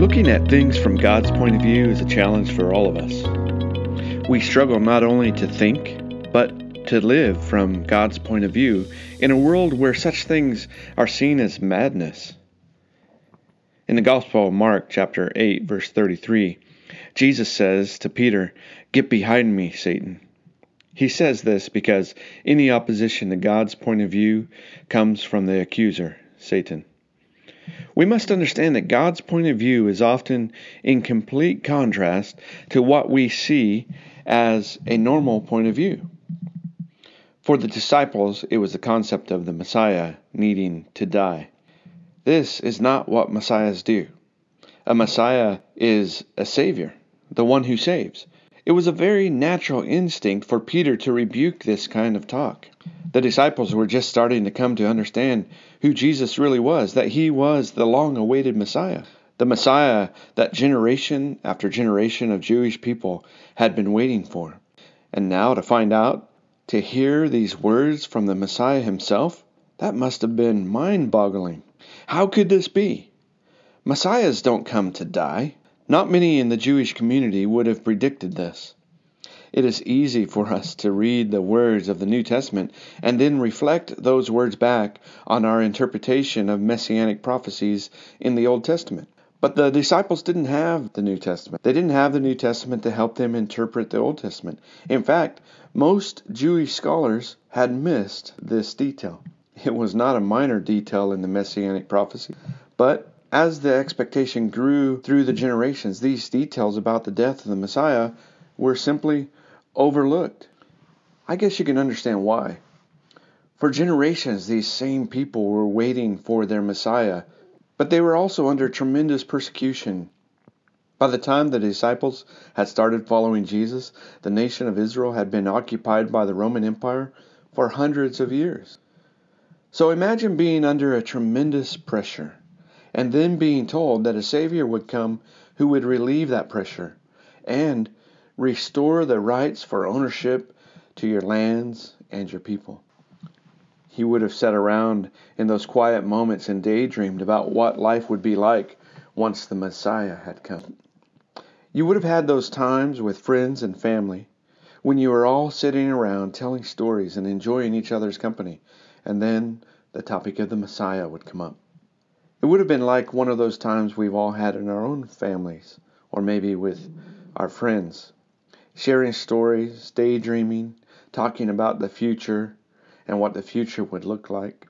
Looking at things from God's point of view is a challenge for all of us. We struggle not only to think, but to live from God's point of view in a world where such things are seen as madness. In the Gospel of Mark, chapter 8, verse 33, Jesus says to Peter, Get behind me, Satan. He says this because any opposition to God's point of view comes from the accuser, Satan. We must understand that God's point of view is often in complete contrast to what we see as a normal point of view. For the disciples, it was the concept of the Messiah needing to die. This is not what Messiahs do. A Messiah is a Savior, the one who saves. It was a very natural instinct for Peter to rebuke this kind of talk. The disciples were just starting to come to understand who Jesus really was, that he was the long awaited Messiah, the Messiah that generation after generation of Jewish people had been waiting for. And now to find out, to hear these words from the Messiah himself, that must have been mind boggling. How could this be? Messiahs don't come to die. Not many in the Jewish community would have predicted this. It is easy for us to read the words of the New Testament and then reflect those words back on our interpretation of messianic prophecies in the Old Testament. But the disciples didn't have the New Testament. They didn't have the New Testament to help them interpret the Old Testament. In fact, most Jewish scholars had missed this detail. It was not a minor detail in the messianic prophecy, but as the expectation grew through the generations, these details about the death of the Messiah were simply overlooked. I guess you can understand why. For generations, these same people were waiting for their Messiah, but they were also under tremendous persecution. By the time the disciples had started following Jesus, the nation of Israel had been occupied by the Roman Empire for hundreds of years. So imagine being under a tremendous pressure and then being told that a Savior would come who would relieve that pressure and restore the rights for ownership to your lands and your people. He would have sat around in those quiet moments and daydreamed about what life would be like once the Messiah had come. You would have had those times with friends and family when you were all sitting around telling stories and enjoying each other's company, and then the topic of the Messiah would come up. It would have been like one of those times we've all had in our own families, or maybe with our friends sharing stories, daydreaming, talking about the future and what the future would look like.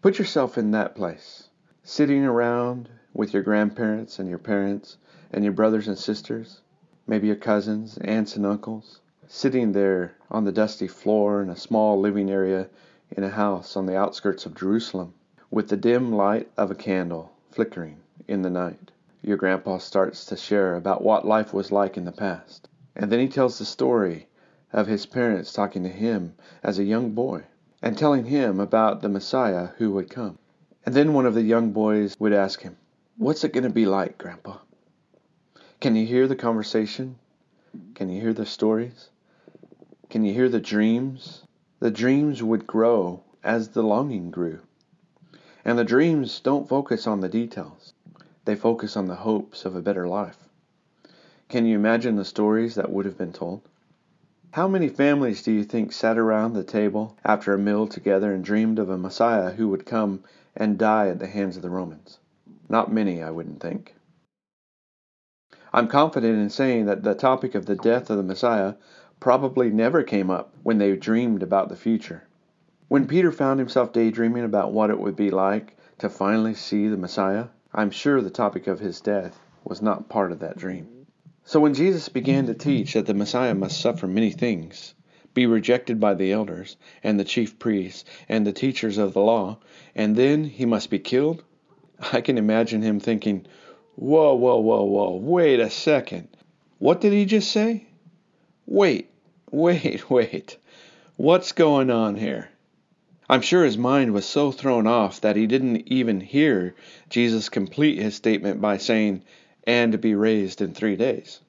Put yourself in that place, sitting around with your grandparents and your parents and your brothers and sisters, maybe your cousins, aunts and uncles, sitting there on the dusty floor in a small living area in a house on the outskirts of Jerusalem, with the dim light of a candle flickering in the night. Your grandpa starts to share about what life was like in the past. And then he tells the story of his parents talking to him as a young boy and telling him about the Messiah who would come. And then one of the young boys would ask him, What's it going to be like, Grandpa? Can you hear the conversation? Can you hear the stories? Can you hear the dreams? The dreams would grow as the longing grew. And the dreams don't focus on the details, they focus on the hopes of a better life. Can you imagine the stories that would have been told? How many families do you think sat around the table after a meal together and dreamed of a Messiah who would come and die at the hands of the Romans? Not many, I wouldn't think. I'm confident in saying that the topic of the death of the Messiah probably never came up when they dreamed about the future. When Peter found himself daydreaming about what it would be like to finally see the Messiah, I'm sure the topic of his death was not part of that dream. So when Jesus began to teach that the Messiah must suffer many things, be rejected by the elders and the chief priests and the teachers of the law, and then he must be killed, I can imagine him thinking, Whoa, whoa, whoa, whoa, wait a second. What did he just say? Wait, wait, wait. What's going on here? I'm sure his mind was so thrown off that he didn't even hear Jesus complete his statement by saying, and be raised in three days.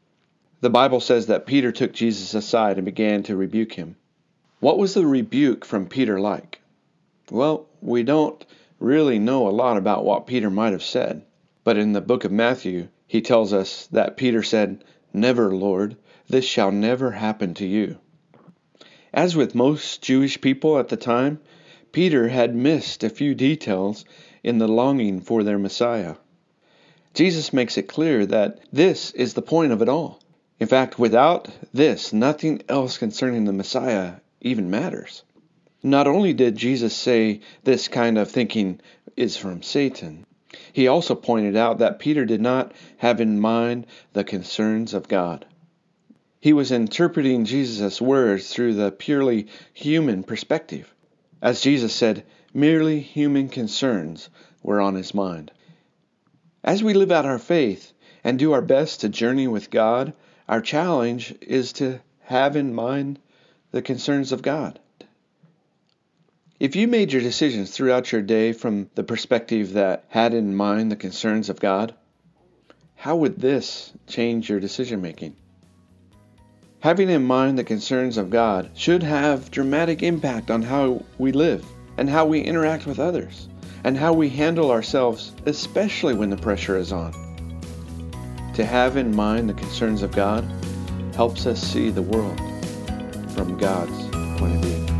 The Bible says that Peter took Jesus aside and began to rebuke him. What was the rebuke from Peter like? Well, we don't really know a lot about what Peter might have said, but in the book of Matthew, he tells us that Peter said, Never, Lord, this shall never happen to you. As with most Jewish people at the time, Peter had missed a few details in the longing for their Messiah. Jesus makes it clear that this is the point of it all. In fact, without this, nothing else concerning the Messiah even matters. Not only did Jesus say this kind of thinking is from Satan, he also pointed out that Peter did not have in mind the concerns of God. He was interpreting Jesus' words through the purely human perspective. As Jesus said, merely human concerns were on his mind. As we live out our faith and do our best to journey with God, our challenge is to have in mind the concerns of God. If you made your decisions throughout your day from the perspective that had in mind the concerns of God, how would this change your decision making? Having in mind the concerns of God should have dramatic impact on how we live and how we interact with others and how we handle ourselves, especially when the pressure is on. To have in mind the concerns of God helps us see the world from God's point of view.